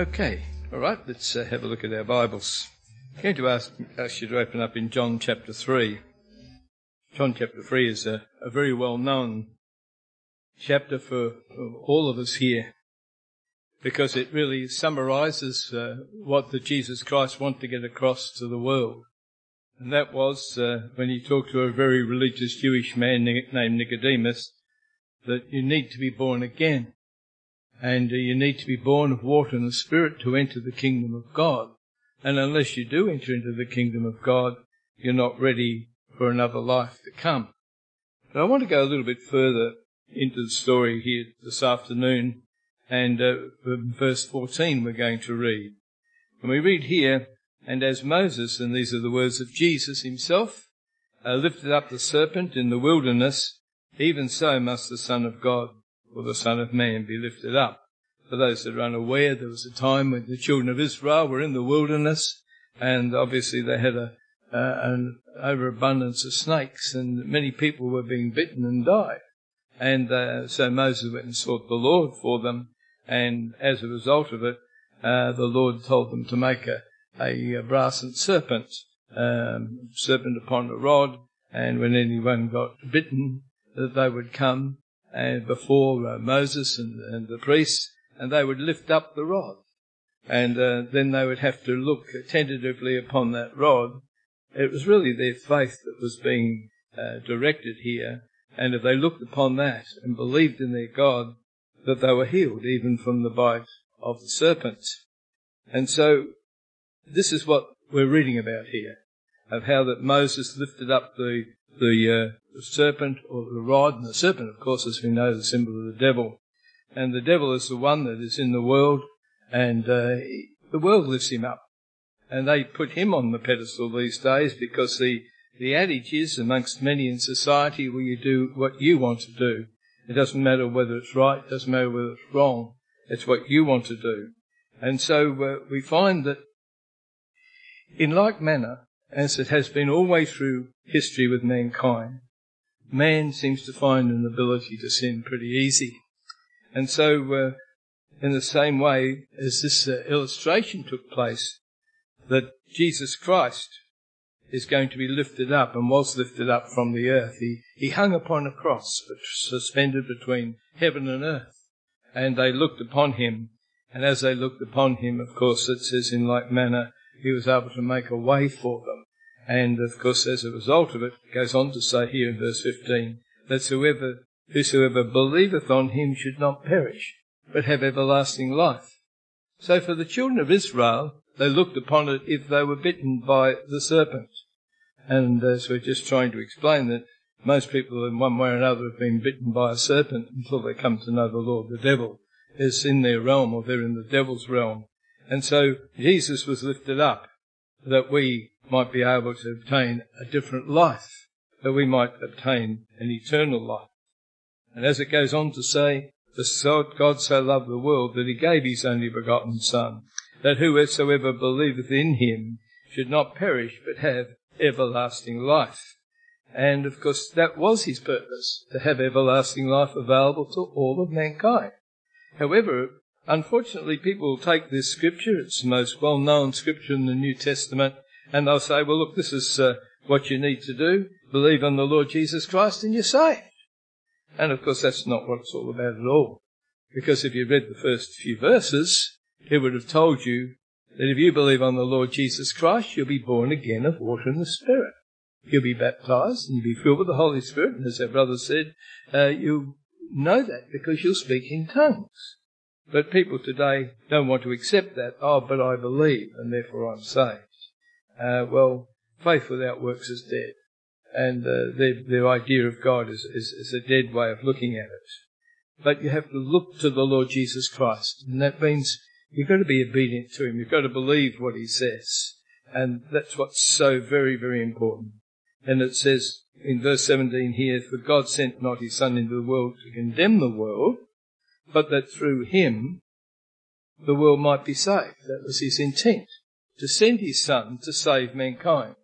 Okay, all right, let's uh, have a look at our Bibles. I'm going to ask, ask you to open up in John chapter 3. John chapter 3 is a, a very well known chapter for, for, all of us here because it really summarizes uh, what the Jesus Christ wanted to get across to the world. And that was uh, when he talked to a very religious Jewish man named Nicodemus that you need to be born again and you need to be born of water and the Spirit to enter the kingdom of God. And unless you do enter into the kingdom of God, you're not ready for another life to come. But I want to go a little bit further into the story here this afternoon, and uh, verse 14 we're going to read. And we read here, and as Moses, and these are the words of Jesus himself, uh, lifted up the serpent in the wilderness, even so must the Son of God or the Son of Man be lifted up. For those that are unaware, there was a time when the children of Israel were in the wilderness, and obviously they had a, uh, an overabundance of snakes, and many people were being bitten and died. And uh, so Moses went and sought the Lord for them, and as a result of it, uh, the Lord told them to make a, a, a brassen serpent, um, serpent upon a rod, and when anyone got bitten, that they would come and before uh, Moses and, and, the priests, and they would lift up the rod. And uh, then they would have to look tentatively upon that rod. It was really their faith that was being uh, directed here. And if they looked upon that and believed in their God, that they were healed even from the bite of the serpent. And so this is what we're reading about here, of how that Moses lifted up the the, uh, the serpent or the rod, and the serpent, of course, as we know, the symbol of the devil. And the devil is the one that is in the world, and uh, the world lifts him up. And they put him on the pedestal these days because the, the adage is amongst many in society, will you do what you want to do? It doesn't matter whether it's right, it doesn't matter whether it's wrong, it's what you want to do. And so uh, we find that in like manner, as it has been way through history with mankind, man seems to find an ability to sin pretty easy. And so, uh, in the same way as this uh, illustration took place, that Jesus Christ is going to be lifted up and was lifted up from the earth. He, he hung upon a cross, suspended between heaven and earth. And they looked upon him. And as they looked upon him, of course, it says in like manner, he was able to make a way for them. And of course, as a result of it, it goes on to say here in verse 15, that whoever, whosoever believeth on him should not perish, but have everlasting life. So for the children of Israel, they looked upon it if they were bitten by the serpent. And as we're just trying to explain that most people in one way or another have been bitten by a serpent until they come to know the Lord. The devil is in their realm or they're in the devil's realm. And so Jesus was lifted up that we might be able to obtain a different life, that we might obtain an eternal life. And as it goes on to say, the God so loved the world that he gave his only begotten Son, that whosoever believeth in him should not perish but have everlasting life. And of course that was his purpose, to have everlasting life available to all of mankind. However, Unfortunately, people take this scripture, it's the most well known scripture in the New Testament, and they'll say, well, look, this is uh, what you need to do. Believe on the Lord Jesus Christ and you're saved. And of course, that's not what it's all about at all. Because if you read the first few verses, it would have told you that if you believe on the Lord Jesus Christ, you'll be born again of water and the Spirit. You'll be baptized and you'll be filled with the Holy Spirit. And as our brother said, uh, you'll know that because you'll speak in tongues. But people today don't want to accept that. Oh, but I believe, and therefore I'm saved. Uh, well, faith without works is dead. And uh, their, their idea of God is, is, is a dead way of looking at it. But you have to look to the Lord Jesus Christ. And that means you've got to be obedient to Him. You've got to believe what He says. And that's what's so very, very important. And it says in verse 17 here, For God sent not His Son into the world to condemn the world, but that through him the world might be saved. That was his intent, to send his son to save mankind.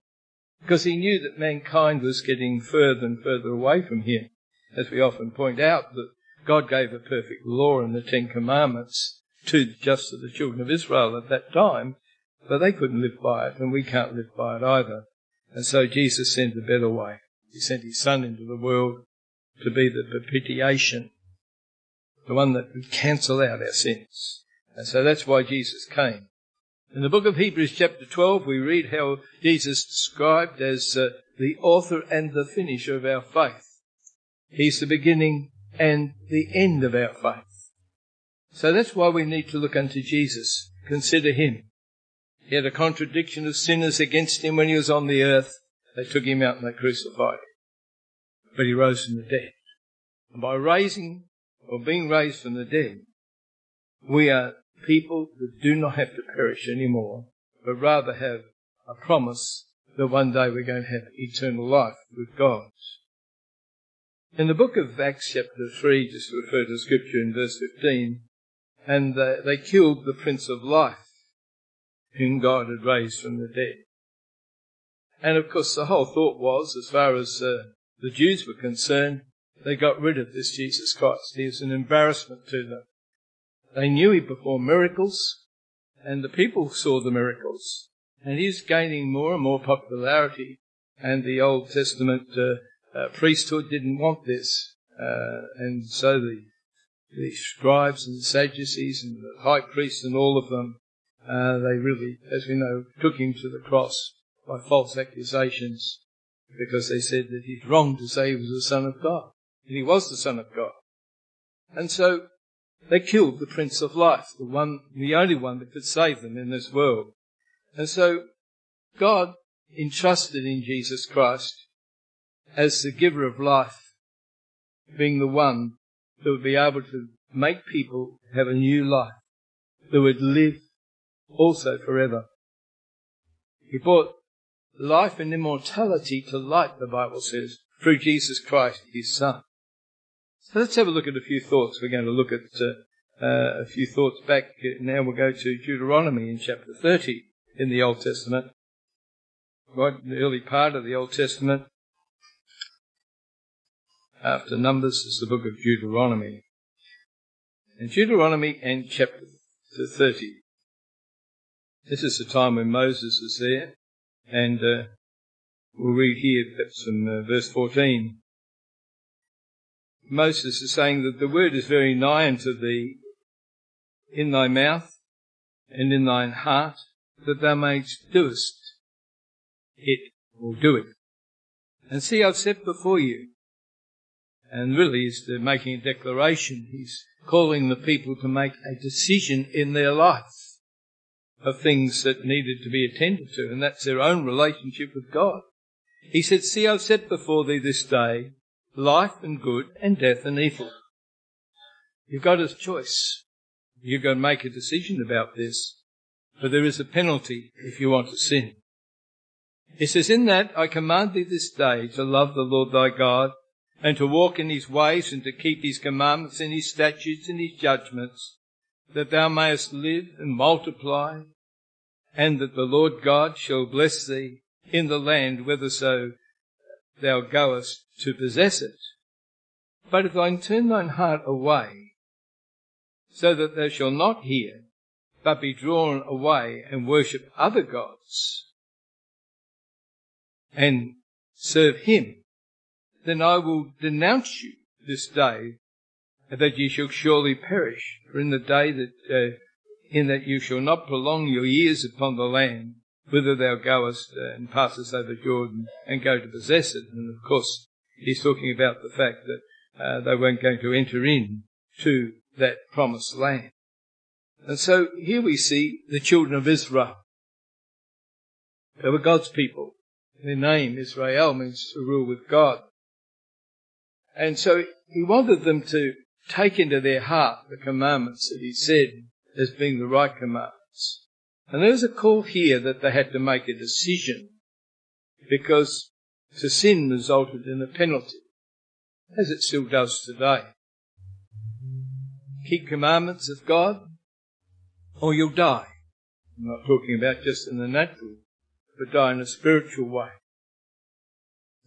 Because he knew that mankind was getting further and further away from him. As we often point out, that God gave a perfect law in the Ten Commandments to just to the children of Israel at that time, but they couldn't live by it, and we can't live by it either. And so Jesus sent a better way. He sent his Son into the world to be the propitiation, the one that would cancel out our sins. And so that's why Jesus came. In the book of Hebrews chapter 12, we read how Jesus described as uh, the author and the finisher of our faith. He's the beginning and the end of our faith. So that's why we need to look unto Jesus. Consider him. He had a contradiction of sinners against him when he was on the earth. They took him out and they crucified him. But he rose from the dead. And by raising or being raised from the dead, we are people that do not have to perish anymore, but rather have a promise that one day we're going to have eternal life with God. In the book of Acts chapter 3, just refer to scripture in verse 15, and uh, they killed the Prince of Life, whom God had raised from the dead. And of course, the whole thought was, as far as uh, the Jews were concerned, they got rid of this Jesus Christ. He was an embarrassment to them. They knew he performed miracles, and the people saw the miracles. And he's gaining more and more popularity. And the Old Testament uh, uh, priesthood didn't want this. Uh, and so the, the scribes and the Sadducees and the high priests and all of them uh, they really, as we know, took him to the cross by false accusations because they said that he's wrong to say he was the Son of God. And he was the Son of God. And so they killed the Prince of Life, the one, the only one that could save them in this world. And so God entrusted in Jesus Christ as the giver of life, being the one that would be able to make people have a new life, that would live also forever. He brought life and immortality to light, the Bible says, through Jesus Christ, his Son. So let's have a look at a few thoughts. We're going to look at uh, uh, a few thoughts back. Now we'll go to Deuteronomy in chapter 30 in the Old Testament. Right in the early part of the Old Testament. After Numbers is the book of Deuteronomy. And Deuteronomy and chapter 30. This is the time when Moses was there, and uh, we'll read here perhaps from uh, verse 14. Moses is saying that the word is very nigh unto thee, in thy mouth and in thine heart, that thou mayest doest it, or do it. And see, I've set before you. And really, he's making a declaration. He's calling the people to make a decision in their life of things that needed to be attended to, and that's their own relationship with God. He said, See, I've set before thee this day life and good, and death and evil. You've got a choice. You've got to make a decision about this, but there is a penalty if you want to sin. He says, In that I command thee this day to love the Lord thy God, and to walk in his ways, and to keep his commandments and his statutes and his judgments, that thou mayest live and multiply, and that the Lord God shall bless thee in the land whitherso thou goest to possess it. But if thou turn thine heart away, so that thou shalt not hear, but be drawn away and worship other gods, and serve him, then I will denounce you this day that ye shall surely perish. For in the day that, uh, in that you shall not prolong your years upon the land, whither thou goest uh, and passest over Jordan and go to possess it. And of course, he's talking about the fact that uh, they weren't going to enter in to that promised land. And so here we see the children of Israel. They were God's people. Their name, Israel, means to rule with God. And so he wanted them to take into their heart the commandments that he said as being the right commandments. And there's a call here that they had to make a decision because to sin resulted in a penalty, as it still does today. Keep commandments of God or you'll die. I'm not talking about just in the natural, but die in a spiritual way.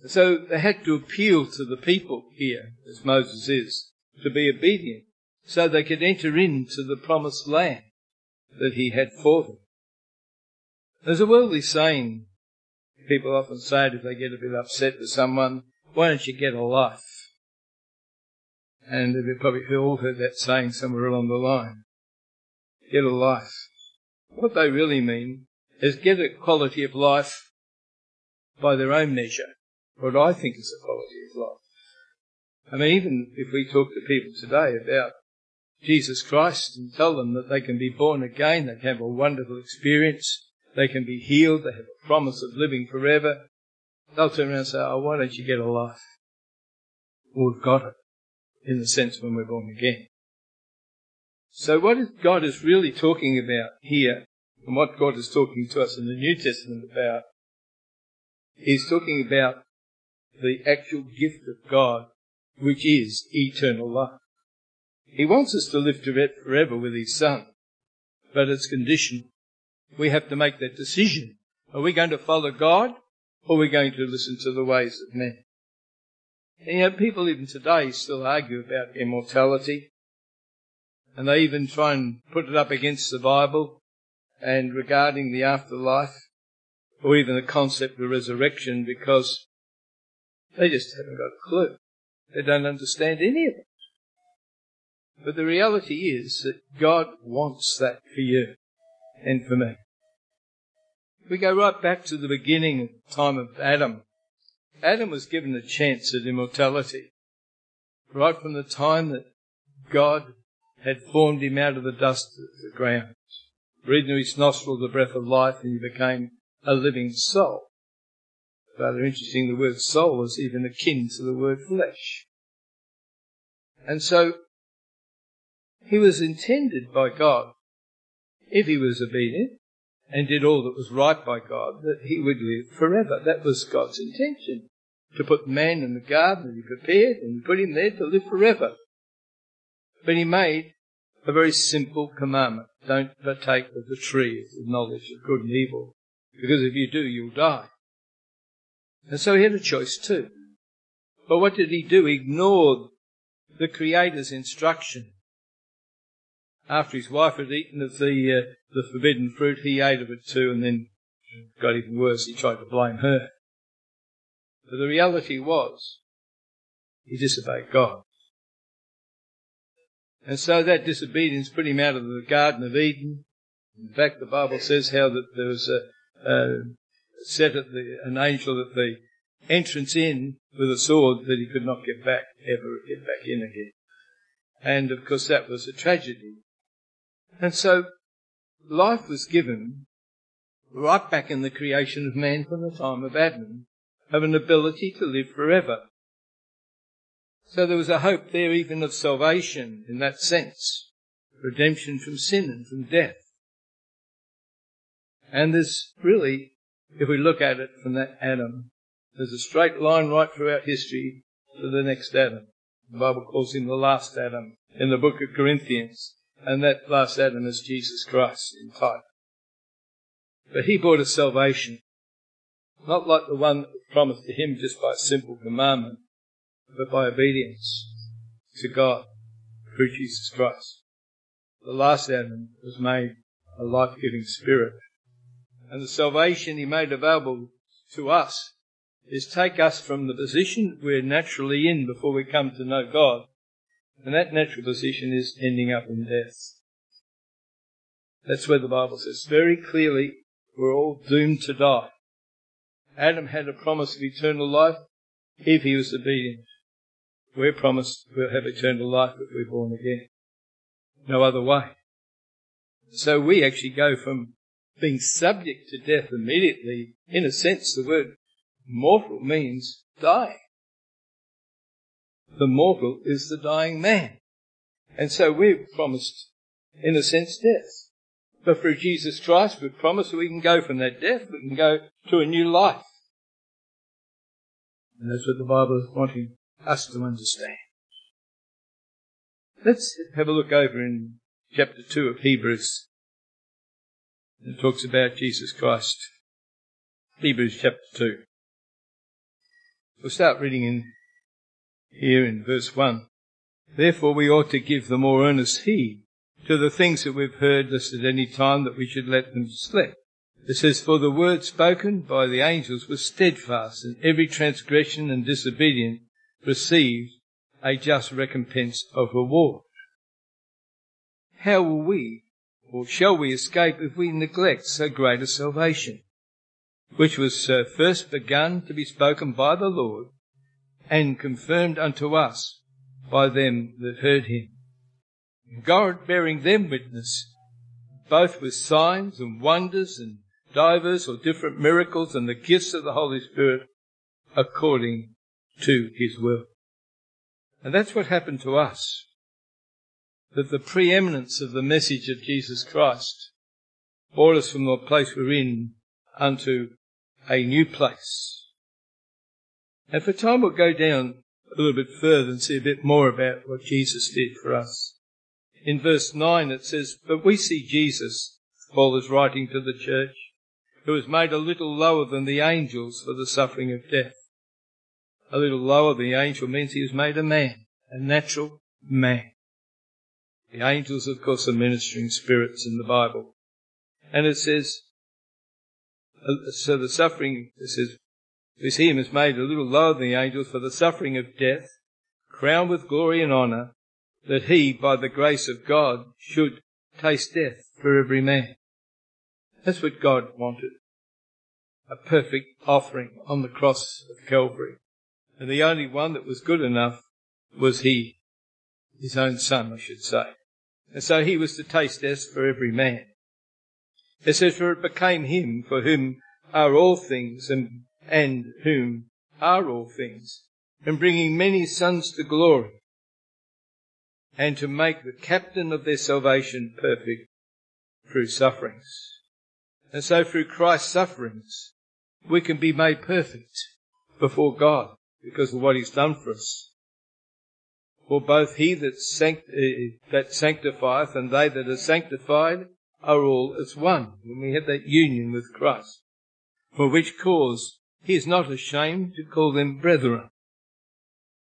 So they had to appeal to the people here, as Moses is, to be obedient. so they could enter into the promised land that he had for them. There's a worldly saying people often say it if they get a bit upset with someone, why don't you get a life? And they've probably all heard that saying somewhere along the line. Get a life. What they really mean is get a quality of life by their own measure. What I think is a quality of life. I mean, even if we talk to people today about Jesus Christ and tell them that they can be born again, they can have a wonderful experience, they can be healed, they have a promise of living forever, they'll turn around and say, oh, why don't you get a life? Well, we've got it, in the sense when we're born again. So what is God is really talking about here, and what God is talking to us in the New Testament about, He's talking about the actual gift of God, which is eternal life. He wants us to live forever with His Son, but it's conditional. We have to make that decision. Are we going to follow God, or are we going to listen to the ways of men? And you know, people even today still argue about immortality, and they even try and put it up against the Bible and regarding the afterlife, or even the concept of resurrection, because they just haven't got a clue. They don't understand any of it. But the reality is that God wants that for you and for me. We go right back to the beginning of the time of Adam. Adam was given a chance at immortality. Right from the time that God had formed him out of the dust of the ground. Breathed into his nostril the breath of life and he became a living soul. Rather interesting, the word soul is even akin to the word flesh. And so he was intended by God, if he was obedient and did all that was right by God, that he would live forever. That was God's intention. To put man in the garden that he prepared and put him there to live forever. But he made a very simple commandment. Don't partake of the tree of the knowledge of good and evil, because if you do, you'll die. And so he had a choice too. But what did he do? He ignored the Creator's instruction after his wife had eaten of the, uh, the forbidden fruit, he ate of it too, and then got even worse. He tried to blame her. But the reality was, he disobeyed God. And so that disobedience put him out of the Garden of Eden. In fact, the Bible says how that there was a, set at the, an angel at the entrance in with a sword that he could not get back, ever get back in again. And of course that was a tragedy. And so life was given right back in the creation of man from the time of Adam of an ability to live forever. So there was a hope there even of salvation in that sense, redemption from sin and from death. And there's really, if we look at it from that Adam, there's a straight line right throughout history to the next Adam. The Bible calls him the last Adam in the book of Corinthians. And that last Adam is Jesus Christ in type. But he brought us salvation, not like the one that was promised to him just by simple commandment, but by obedience to God through Jesus Christ. The last Adam was made a life-giving spirit. And the salvation he made available to us is take us from the position we're naturally in before we come to know God and that natural position is ending up in death. That's where the Bible says very clearly we're all doomed to die. Adam had a promise of eternal life if he was obedient. We're promised we'll have eternal life if we're born again. No other way. So we actually go from being subject to death immediately. In a sense, the word mortal means dying the mortal is the dying man. And so we're promised, in a sense, death. But through Jesus Christ, we're promised we can go from that death, we can go to a new life. And that's what the Bible is wanting us to understand. Let's have a look over in chapter 2 of Hebrews. It talks about Jesus Christ. Hebrews chapter 2. We'll start reading in here in verse 1. Therefore we ought to give the more earnest heed to the things that we've heard, lest at any time that we should let them slip. It says, For the word spoken by the angels was steadfast, and every transgression and disobedience received a just recompense of reward. How will we, or shall we escape if we neglect so great a salvation, which was uh, first begun to be spoken by the Lord and confirmed unto us by them that heard him? God bearing them witness, both with signs and wonders and divers or different miracles and the gifts of the Holy Spirit according to his will. And that's what happened to us. That the preeminence of the message of Jesus Christ brought us from the place we're in unto a new place. And for time we'll go down a little bit further and see a bit more about what Jesus did for us. In verse 9 it says, But we see Jesus, Paul is writing to the church, who was made a little lower than the angels for the suffering of death. A little lower than the angel means he was made a man, a natural man. The angels, of course, are ministering spirits in the Bible. And it says, uh, so the suffering, it says, this him is made a little lower than the angels for the suffering of death, crowned with glory and honour, that he, by the grace of God, should taste death for every man. That's what God wanted. A perfect offering on the cross of Calvary. And the only one that was good enough was he, his own son, I should say. And so he was to taste death for every man. It says, For it became him for whom are all things and, and whom are all things, and bringing many sons to glory, and to make the captain of their salvation perfect through sufferings. And so through Christ's sufferings, we can be made perfect before God because of what he's done for us. For both he that, sanct- uh, that sanctifieth and they that are sanctified are all as one when we have that union with Christ. For which cause he is not ashamed to call them brethren,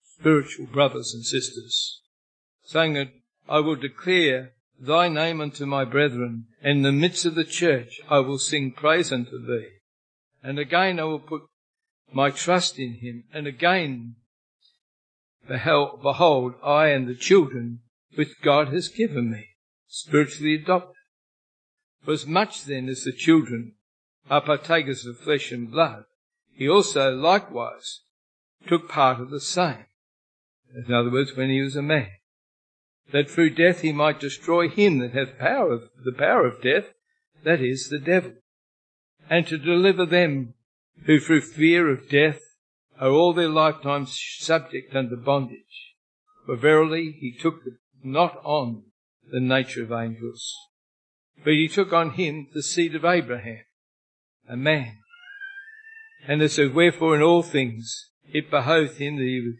spiritual brothers and sisters, saying that I will declare thy name unto my brethren, and in the midst of the church I will sing praise unto thee. And again I will put my trust in him, and again behold, I and the children which God has given me, spiritually adopted. For as much then as the children are partakers of flesh and blood, he also likewise took part of the same. In other words, when he was a man that through death he might destroy him that hath power of the power of death, that is, the devil, and to deliver them who through fear of death are all their lifetimes subject under bondage. For verily he took not on the nature of angels, but he took on him the seed of Abraham, a man. And it says, Wherefore in all things it behoved him that he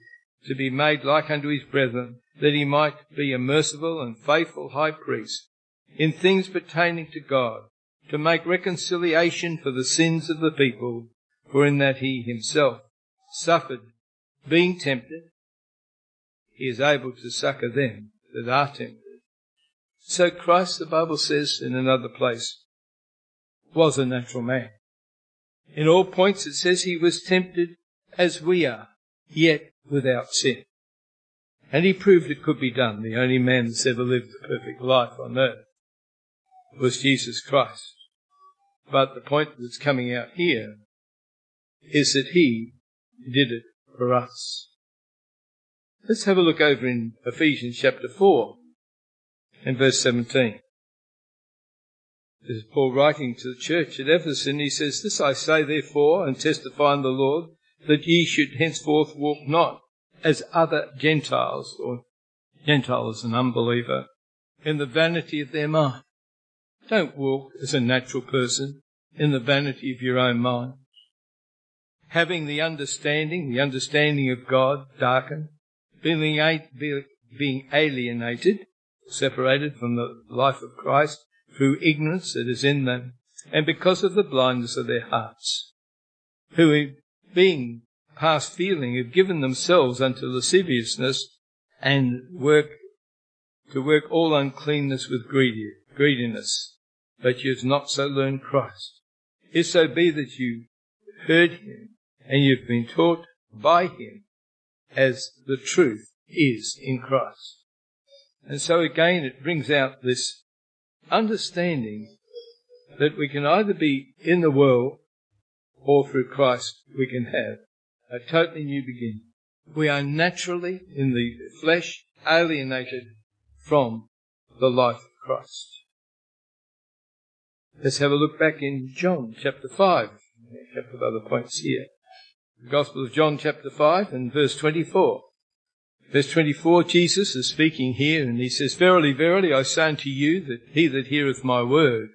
to be made like unto his brethren, that he might be a merciful and faithful high priest in things pertaining to God, to make reconciliation for the sins of the people, for in that he himself suffered, being tempted, he is able to succor them that are tempted. So Christ, the Bible says in another place, was a natural man. In all points it says he was tempted as we are, yet without sin. And he proved it could be done. The only man that's ever lived a perfect life on earth was Jesus Christ. But the point that's coming out here is that he did it for us. Let's have a look over in Ephesians chapter 4 and verse 17. This is Paul writing to the church at Ephesus, and he says, This I say therefore, and testify in the Lord, that ye should henceforth walk not as other Gentiles, or Gentiles an unbeliever, in the vanity of their mind. Don't walk as a natural person in the vanity of your own mind. Having the understanding, the understanding of God darkened, being, being alienated, separated from the life of Christ through ignorance that is in them, and because of the blindness of their hearts, who being past feeling have given themselves unto lasciviousness and work to work all uncleanness with greedy, greediness, but you have not so learned Christ. If so be that you heard him and you've been taught by him as the truth is in Christ. And so again it brings out this understanding that we can either be in the world or through Christ we can have a totally new beginning. We are naturally in the flesh alienated from the life of Christ. Let's have a look back in John chapter 5. A couple of other points here. The Gospel of John chapter 5 and verse 24. Verse 24, Jesus is speaking here and he says, Verily, verily, I say unto you that he that heareth my word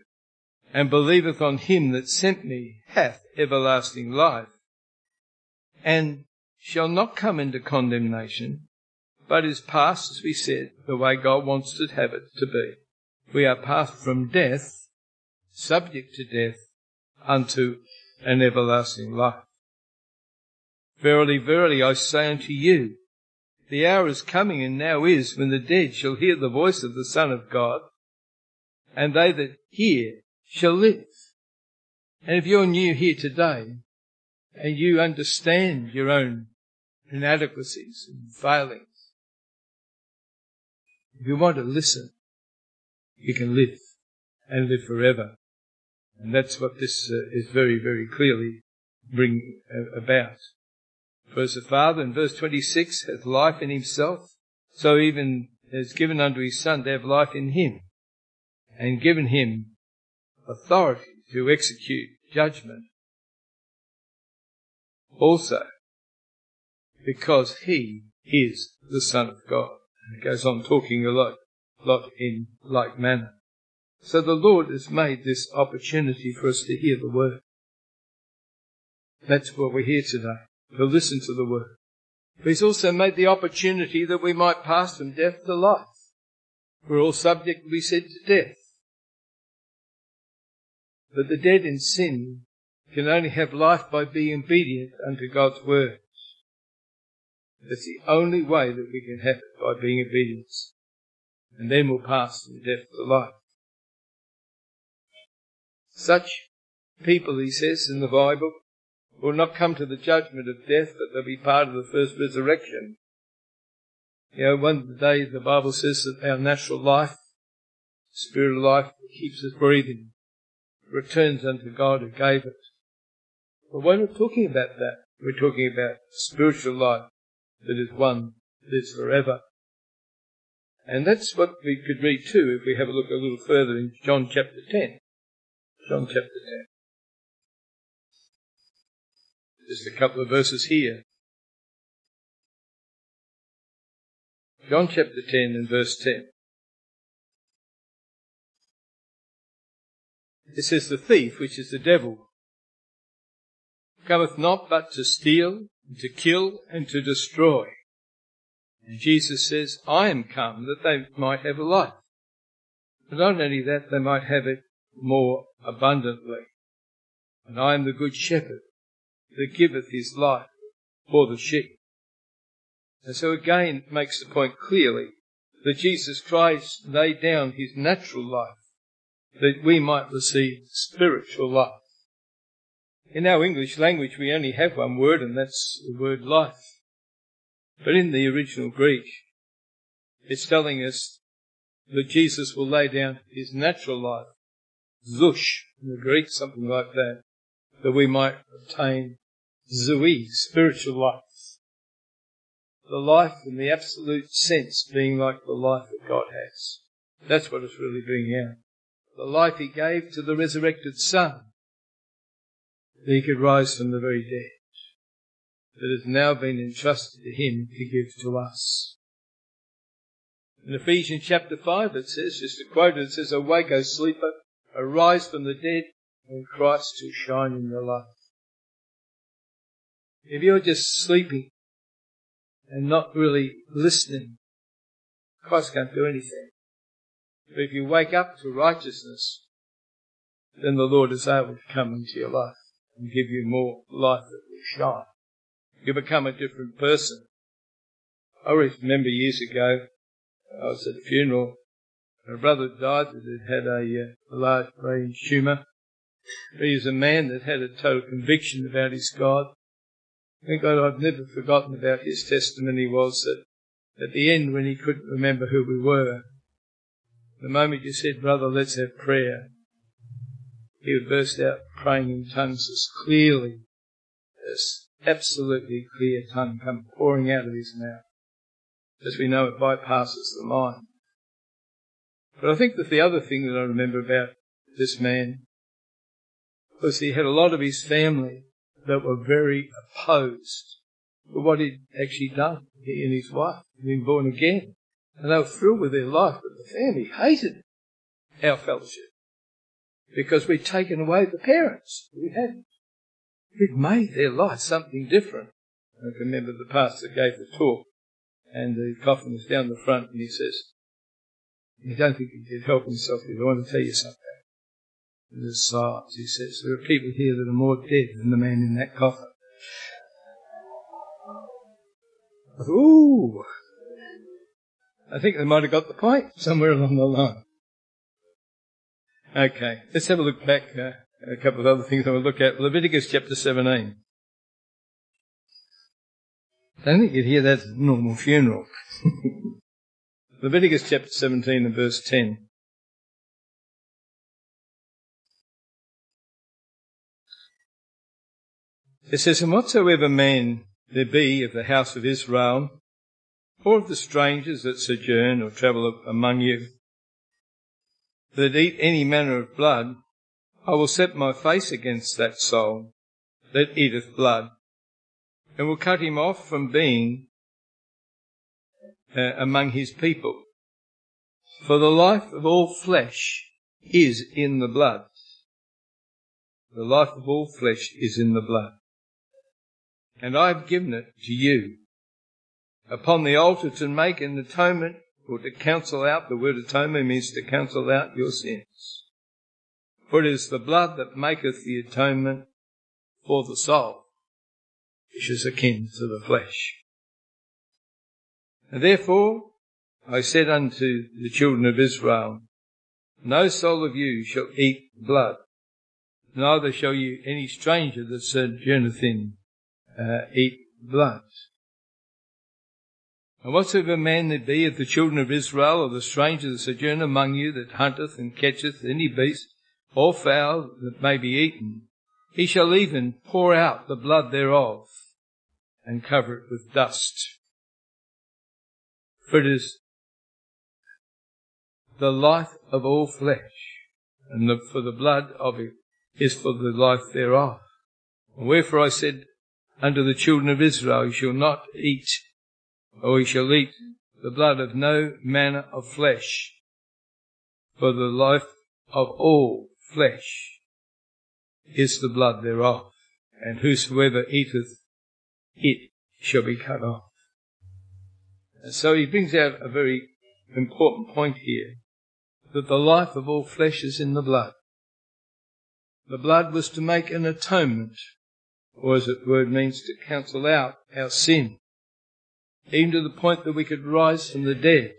and believeth on him that sent me hath everlasting life and shall not come into condemnation, but is passed, as we said, the way God wants to have it to be. We are passed from death, subject to death, unto an everlasting life. Verily, verily, I say unto you, the hour is coming and now is when the dead shall hear the voice of the Son of God, and they that hear shall live. And if you're new here today, and you understand your own inadequacies and failings, if you want to listen, you can live and live forever. And that's what this uh, is very, very clearly bring uh, about. As the Father in verse 26 hath life in himself, so even has given unto his Son to have life in him, and given him authority to execute judgment. Also, because he is the Son of God. And goes on talking a lot, lot in like manner. So the Lord has made this opportunity for us to hear the word. That's what we're here today to listen to the word. But he's also made the opportunity that we might pass from death to life. We're all subject, we said, to death. But the dead in sin can only have life by being obedient unto God's word. That's the only way that we can have it, by being obedient. And then we'll pass from death to life. Such people, he says in the Bible, will not come to the judgment of death, but they'll be part of the first resurrection. You know, one day the Bible says that our natural life, spirit of life, keeps us breathing, returns unto God who gave it. But we're not talking about that. We're talking about spiritual life that is one that is forever. And that's what we could read too if we have a look a little further in John chapter 10. John chapter 10. Just a couple of verses here. John chapter 10 and verse 10. It says, The thief, which is the devil, cometh not but to steal, and to kill, and to destroy. And Jesus says, I am come that they might have a life. But not only that, they might have it more abundantly. And I am the good shepherd that giveth his life for the sheep. And so again it makes the point clearly that Jesus Christ laid down his natural life that we might receive spiritual life. In our English language we only have one word and that's the word life. But in the original Greek, it's telling us that Jesus will lay down his natural life, zush in the Greek, something like that, that we might obtain zoe, spiritual life. The life in the absolute sense being like the life that God has. That's what it's really being out. The life he gave to the resurrected Son, that he could rise from the very dead, that has now been entrusted to him to give to us. In Ephesians chapter 5 it says, just to quote it, it says, Awake, O sleeper, arise from the dead, and Christ shall shine in your life. If you're just sleeping and not really listening, Christ can't do anything. But if you wake up to righteousness, then the Lord is able to come into your life and give you more life that will shine. You become a different person. I remember years ago, I was at a funeral. A brother died that had had a, uh, a large brain tumour. He was a man that had a total conviction about his God. Thank God I've never forgotten about his testimony was that at the end when he couldn't remember who we were, the moment you said, brother, let's have prayer, he would burst out praying in tongues as clearly, as absolutely clear tongue come pouring out of his mouth. As we know, it bypasses the mind. But I think that the other thing that I remember about this man was he had a lot of his family that were very opposed to what he'd actually done. He and his wife had been born again. And they were thrilled with their life, but the family hated our fellowship because we'd taken away the parents. We had. We'd made their life something different. I remember the pastor gave the talk and the coffin was down the front and he says, "You don't think he could help himself, but I want to tell you something. He says, there are people here that are more dead than the man in that coffin. Ooh! I think they might have got the point somewhere along the line. Okay, let's have a look back. Uh, a couple of other things I will look at. Leviticus chapter 17. I don't think you'd hear that at a normal funeral. Leviticus chapter 17 and verse 10. It says, And whatsoever man there be of the house of Israel, or of the strangers that sojourn or travel among you, that eat any manner of blood, I will set my face against that soul that eateth blood, and will cut him off from being uh, among his people. For the life of all flesh is in the blood. The life of all flesh is in the blood and I have given it to you. Upon the altar to make an atonement or to cancel out, the word atonement means to cancel out your sins. For it is the blood that maketh the atonement for the soul, which is akin to the flesh. And therefore I said unto the children of Israel, No soul of you shall eat blood, neither shall you any stranger that sojourneth in uh, eat blood. And whatsoever man there be of the children of Israel or the stranger that sojourn among you that hunteth and catcheth any beast or fowl that may be eaten, he shall even pour out the blood thereof and cover it with dust. For it is the life of all flesh, and the, for the blood of it is for the life thereof. wherefore I said, unto the children of Israel, you shall not eat, or you shall eat the blood of no manner of flesh, for the life of all flesh is the blood thereof, and whosoever eateth it shall be cut off. And so he brings out a very important point here, that the life of all flesh is in the blood. The blood was to make an atonement or as it word means, to cancel out our sin, even to the point that we could rise from the dead,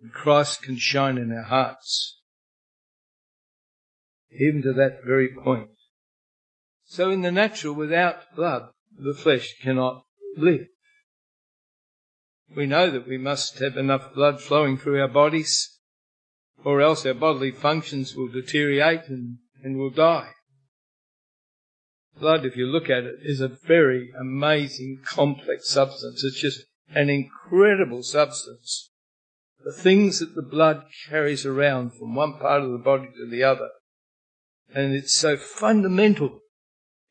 and Christ can shine in our hearts, even to that very point. So in the natural, without blood, the flesh cannot live. We know that we must have enough blood flowing through our bodies, or else our bodily functions will deteriorate and, and will die. Blood, if you look at it, is a very amazing, complex substance. It's just an incredible substance. The things that the blood carries around from one part of the body to the other. And it's so fundamental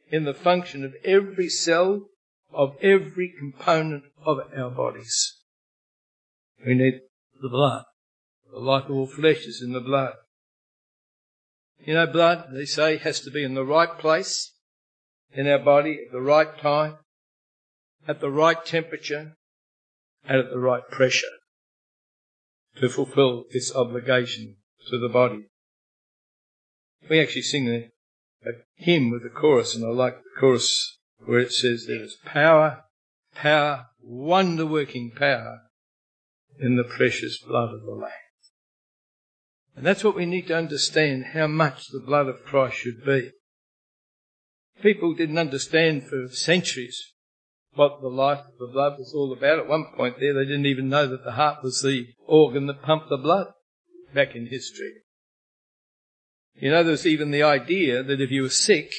in the function of every cell, of every component of our bodies. We need the blood. The life of all flesh is in the blood. You know, blood, they say, has to be in the right place in our body at the right time, at the right temperature, and at the right pressure to fulfill this obligation to the body. We actually sing a, a hymn with a chorus, and I like the chorus where it says there is power, power wonder working power in the precious blood of the Lamb. And that's what we need to understand how much the blood of Christ should be. People didn't understand for centuries what the life of the blood was all about. At one point there, they didn't even know that the heart was the organ that pumped the blood back in history. You know, there's even the idea that if you were sick,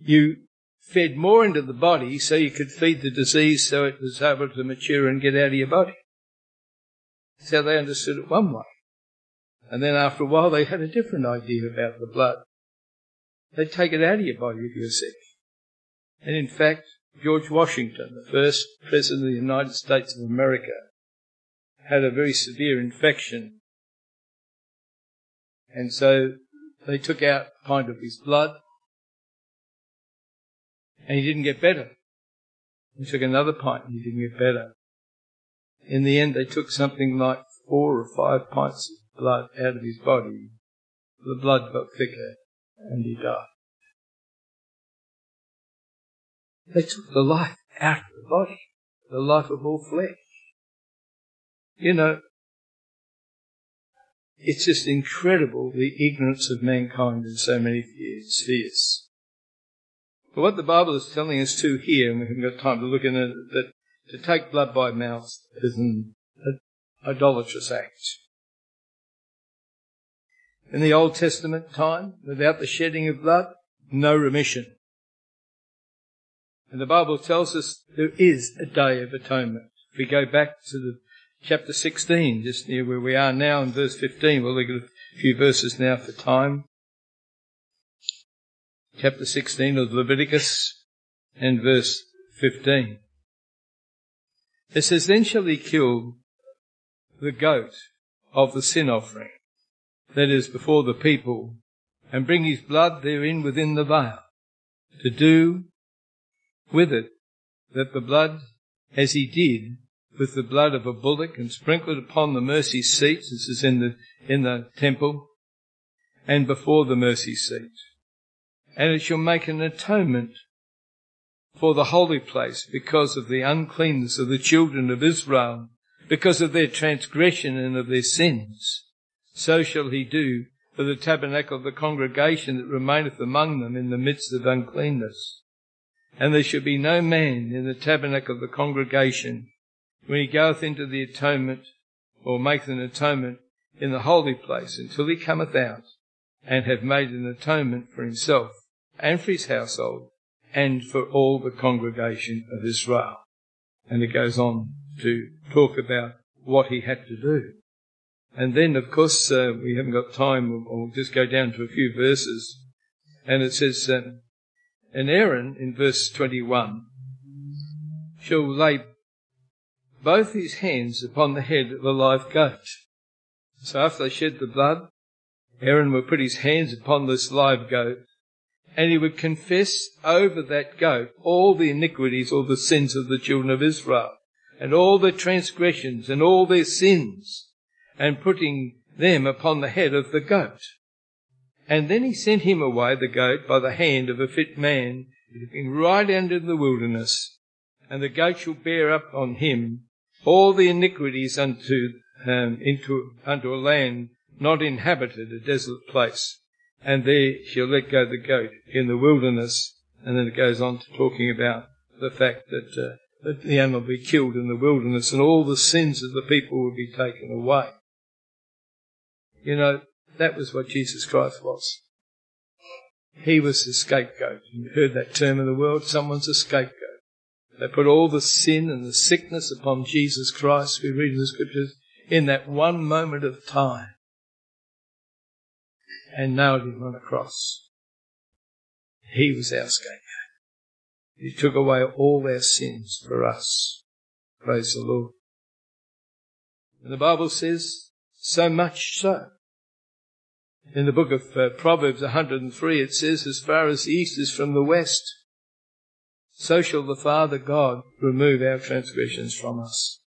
you fed more into the body so you could feed the disease so it was able to mature and get out of your body. How they understood it one way. And then after a while they had a different idea about the blood. They'd take it out of your body if you were sick. And in fact, George Washington, the first President of the United States of America, had a very severe infection. And so they took out a pint of his blood and he didn't get better. He took another pint and he didn't get better. In the end, they took something like four or five pints of blood out of his body. The blood got thicker and he died. They took the life out of the body, the life of all flesh. You know, it's just incredible the ignorance of mankind in so many spheres. But what the Bible is telling us too here, and we haven't got time to look at it, that to take blood by mouth is an idolatrous act. In the Old Testament time, without the shedding of blood, no remission. And the Bible tells us there is a day of atonement. If we go back to the chapter 16, just near where we are now in verse 15, we'll look at a few verses now for time. Chapter 16 of Leviticus and verse 15. It says, Then shall he kill the goat of the sin offering, that is before the people, and bring his blood therein within the veil, to do with it that the blood, as he did with the blood of a bullock, and sprinkle it upon the mercy seat, this is in the, in the temple, and before the mercy seat. And it shall make an atonement for the holy place because of the uncleanness of the children of Israel, because of their transgression and of their sins. So shall he do for the tabernacle of the congregation that remaineth among them in the midst of uncleanness. And there shall be no man in the tabernacle of the congregation when he goeth into the atonement or maketh an atonement in the holy place until he cometh out and have made an atonement for himself and for his household and for all the congregation of Israel. And it goes on to talk about what he had to do. And then, of course, uh, we haven't got time. We'll just go down to a few verses. And it says, um, and Aaron, in verse 21, shall lay both his hands upon the head of a live goat. So after they shed the blood, Aaron would put his hands upon this live goat, and he would confess over that goat all the iniquities or the sins of the children of Israel, and all their transgressions and all their sins, and putting them upon the head of the goat. And then he sent him away, the goat, by the hand of a fit man, looking right out into the wilderness. And the goat shall bear up on him all the iniquities unto, um, into, unto a land not inhabited, a desolate place. And there shall let go the goat in the wilderness. And then it goes on to talking about the fact that, uh, that the animal be killed in the wilderness and all the sins of the people will be taken away. You know, that was what Jesus Christ was. He was the scapegoat. You heard that term in the world, someone's a scapegoat. They put all the sin and the sickness upon Jesus Christ, we read in the scriptures, in that one moment of time. And nailed him on a cross. He was our scapegoat. He took away all our sins for us. Praise the Lord. And the Bible says, so much so in the book of uh, Proverbs 103, it says, As far as the east is from the west, so shall the Father God remove our transgressions from us.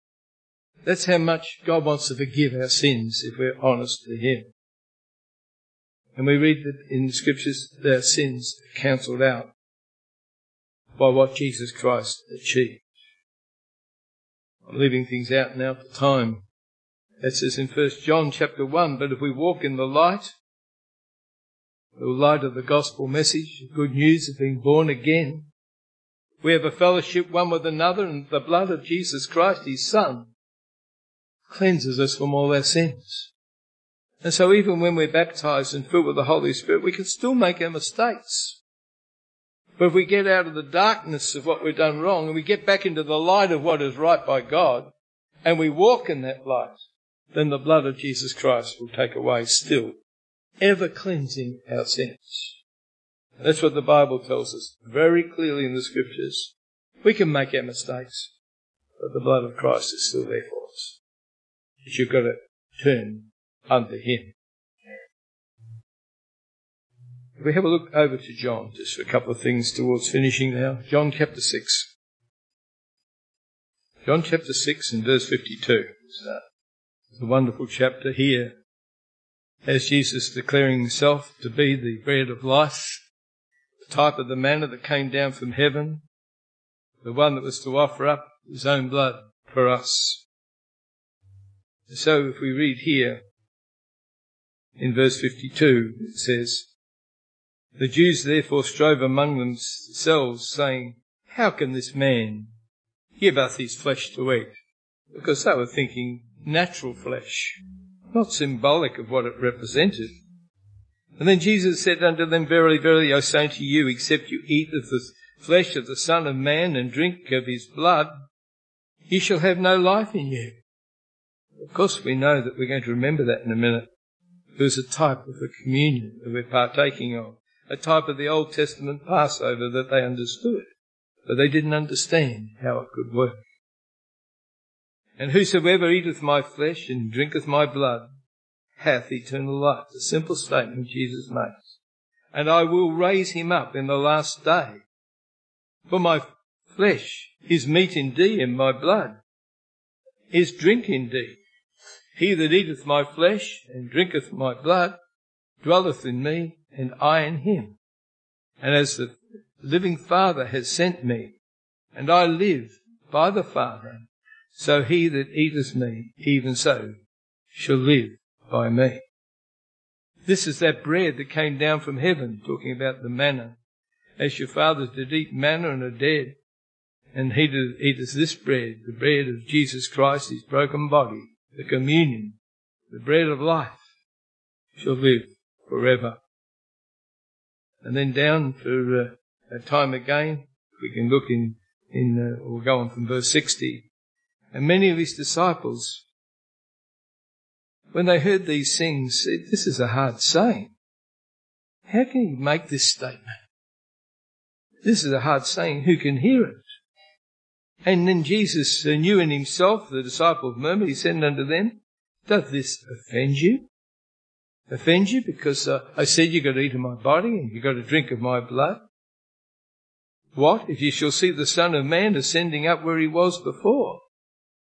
That's how much God wants to forgive our sins if we're honest to Him. And we read that in the scriptures our sins are cancelled out by what Jesus Christ achieved. I'm leaving things out now for time. It says in 1 John chapter 1, but if we walk in the light, the light of the gospel message, the good news of being born again, we have a fellowship one with another and the blood of Jesus Christ, his son, cleanses us from all our sins. And so even when we're baptized and filled with the Holy Spirit, we can still make our mistakes. But if we get out of the darkness of what we've done wrong and we get back into the light of what is right by God and we walk in that light, then the blood of Jesus Christ will take away still, ever cleansing our sins. That's what the Bible tells us very clearly in the scriptures. We can make our mistakes, but the blood of Christ is still there for us. But you've got to turn unto him. If we have a look over to John, just a couple of things towards finishing now. John chapter 6. John chapter 6 and verse 52. It's a wonderful chapter here. As Jesus declaring himself to be the bread of life, the type of the manna that came down from heaven, the one that was to offer up his own blood for us. So if we read here, in verse 52, it says, The Jews therefore strove among themselves, saying, How can this man give us his flesh to eat? Because they were thinking natural flesh, not symbolic of what it represented. And then Jesus said unto them, Verily, verily, I say unto you, except you eat of the flesh of the Son of Man and drink of his blood, you shall have no life in you. Of course, we know that we're going to remember that in a minute. It was a type of the communion that we're partaking of, a type of the Old Testament Passover that they understood, but they didn't understand how it could work. And whosoever eateth my flesh and drinketh my blood hath eternal life. The simple statement Jesus makes. And I will raise him up in the last day. For my flesh is meat indeed, and my blood is drink indeed. He that eateth my flesh and drinketh my blood dwelleth in me, and I in him. And as the living Father has sent me, and I live by the Father, so he that eateth me, even so, shall live by me. This is that bread that came down from heaven, talking about the manna. As your fathers did eat manna and are dead, and he that eateth this bread, the bread of Jesus Christ, his broken body, the communion, the bread of life, shall live forever. And then down for uh, a time again, we can look in, in uh, we'll go on from verse 60. And many of his disciples, when they heard these things, said, This is a hard saying. How can he make this statement? This is a hard saying. Who can hear it? And then Jesus knew in himself, the disciples murmured, he said unto them, Doth this offend you? Offend you because uh, I said you got to eat of my body and you got to drink of my blood? What if you shall see the Son of Man ascending up where he was before?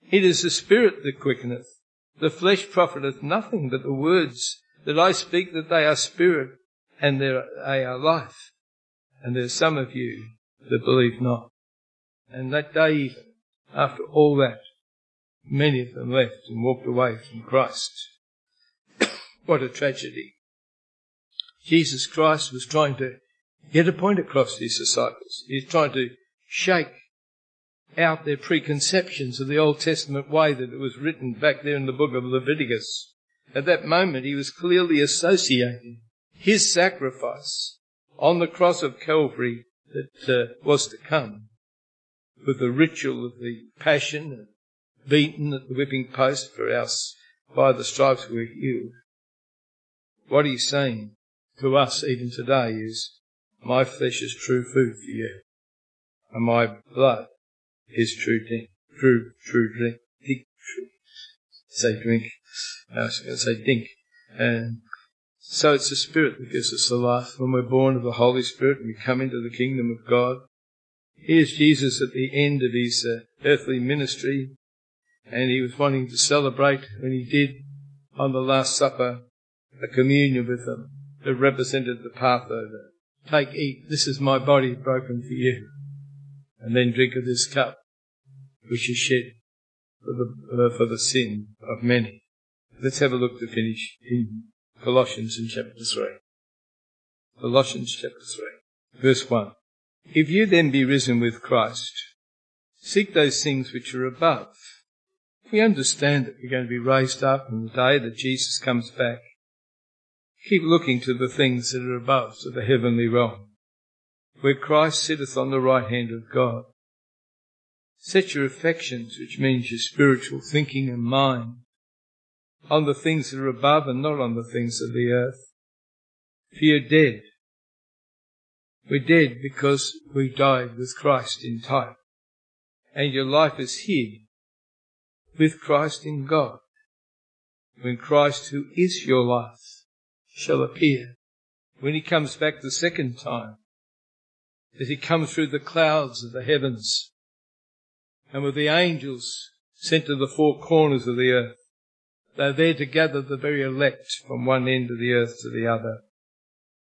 It is the Spirit that quickeneth. The flesh profiteth nothing, but the words that I speak that they are spirit and they are life. And there are some of you that believe not. And that day, after all that, many of them left and walked away from Christ. what a tragedy. Jesus Christ was trying to get a point across to his disciples. He's trying to shake out their preconceptions of the Old Testament way that it was written back there in the book of Leviticus. At that moment, he was clearly associating his sacrifice on the cross of Calvary that uh, was to come with the ritual of the passion, beaten at the whipping post for us by the stripes we are healed. What he's saying to us even today is, my flesh is true food for you, and my blood is true drink, true, true drink, drink, true, say drink, I was going to say dink. And so it's the Spirit that gives us the life. When we're born of the Holy Spirit and we come into the kingdom of God, Here's Jesus at the end of his uh, earthly ministry, and he was wanting to celebrate when he did on the Last Supper a communion with them that represented the Passover. Take, eat, this is my body broken for you. And then drink of this cup, which is shed for the, uh, for the sin of many. Let's have a look to finish in Colossians in chapter 3. Colossians chapter 3, verse 1. If you then be risen with Christ, seek those things which are above. If we understand that we're going to be raised up on the day that Jesus comes back. Keep looking to the things that are above, to the heavenly realm, where Christ sitteth on the right hand of God. Set your affections, which means your spiritual thinking and mind, on the things that are above and not on the things of the earth. For you're dead. We're dead because we died with Christ in type. And your life is hid with Christ in God. When Christ, who is your life, shall appear, when he comes back the second time, as he comes through the clouds of the heavens, and with the angels sent to the four corners of the earth, they're there to gather the very elect from one end of the earth to the other.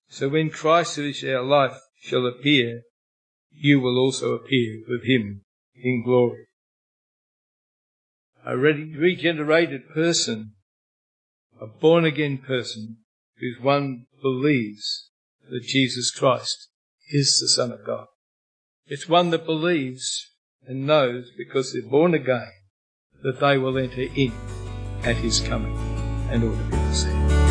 So when Christ who is our life shall appear, you will also appear with him in glory. A regenerated person, a born again person, whose one believes that Jesus Christ is the Son of God. It's one that believes and knows because they're born again that they will enter in at his coming and all to be received.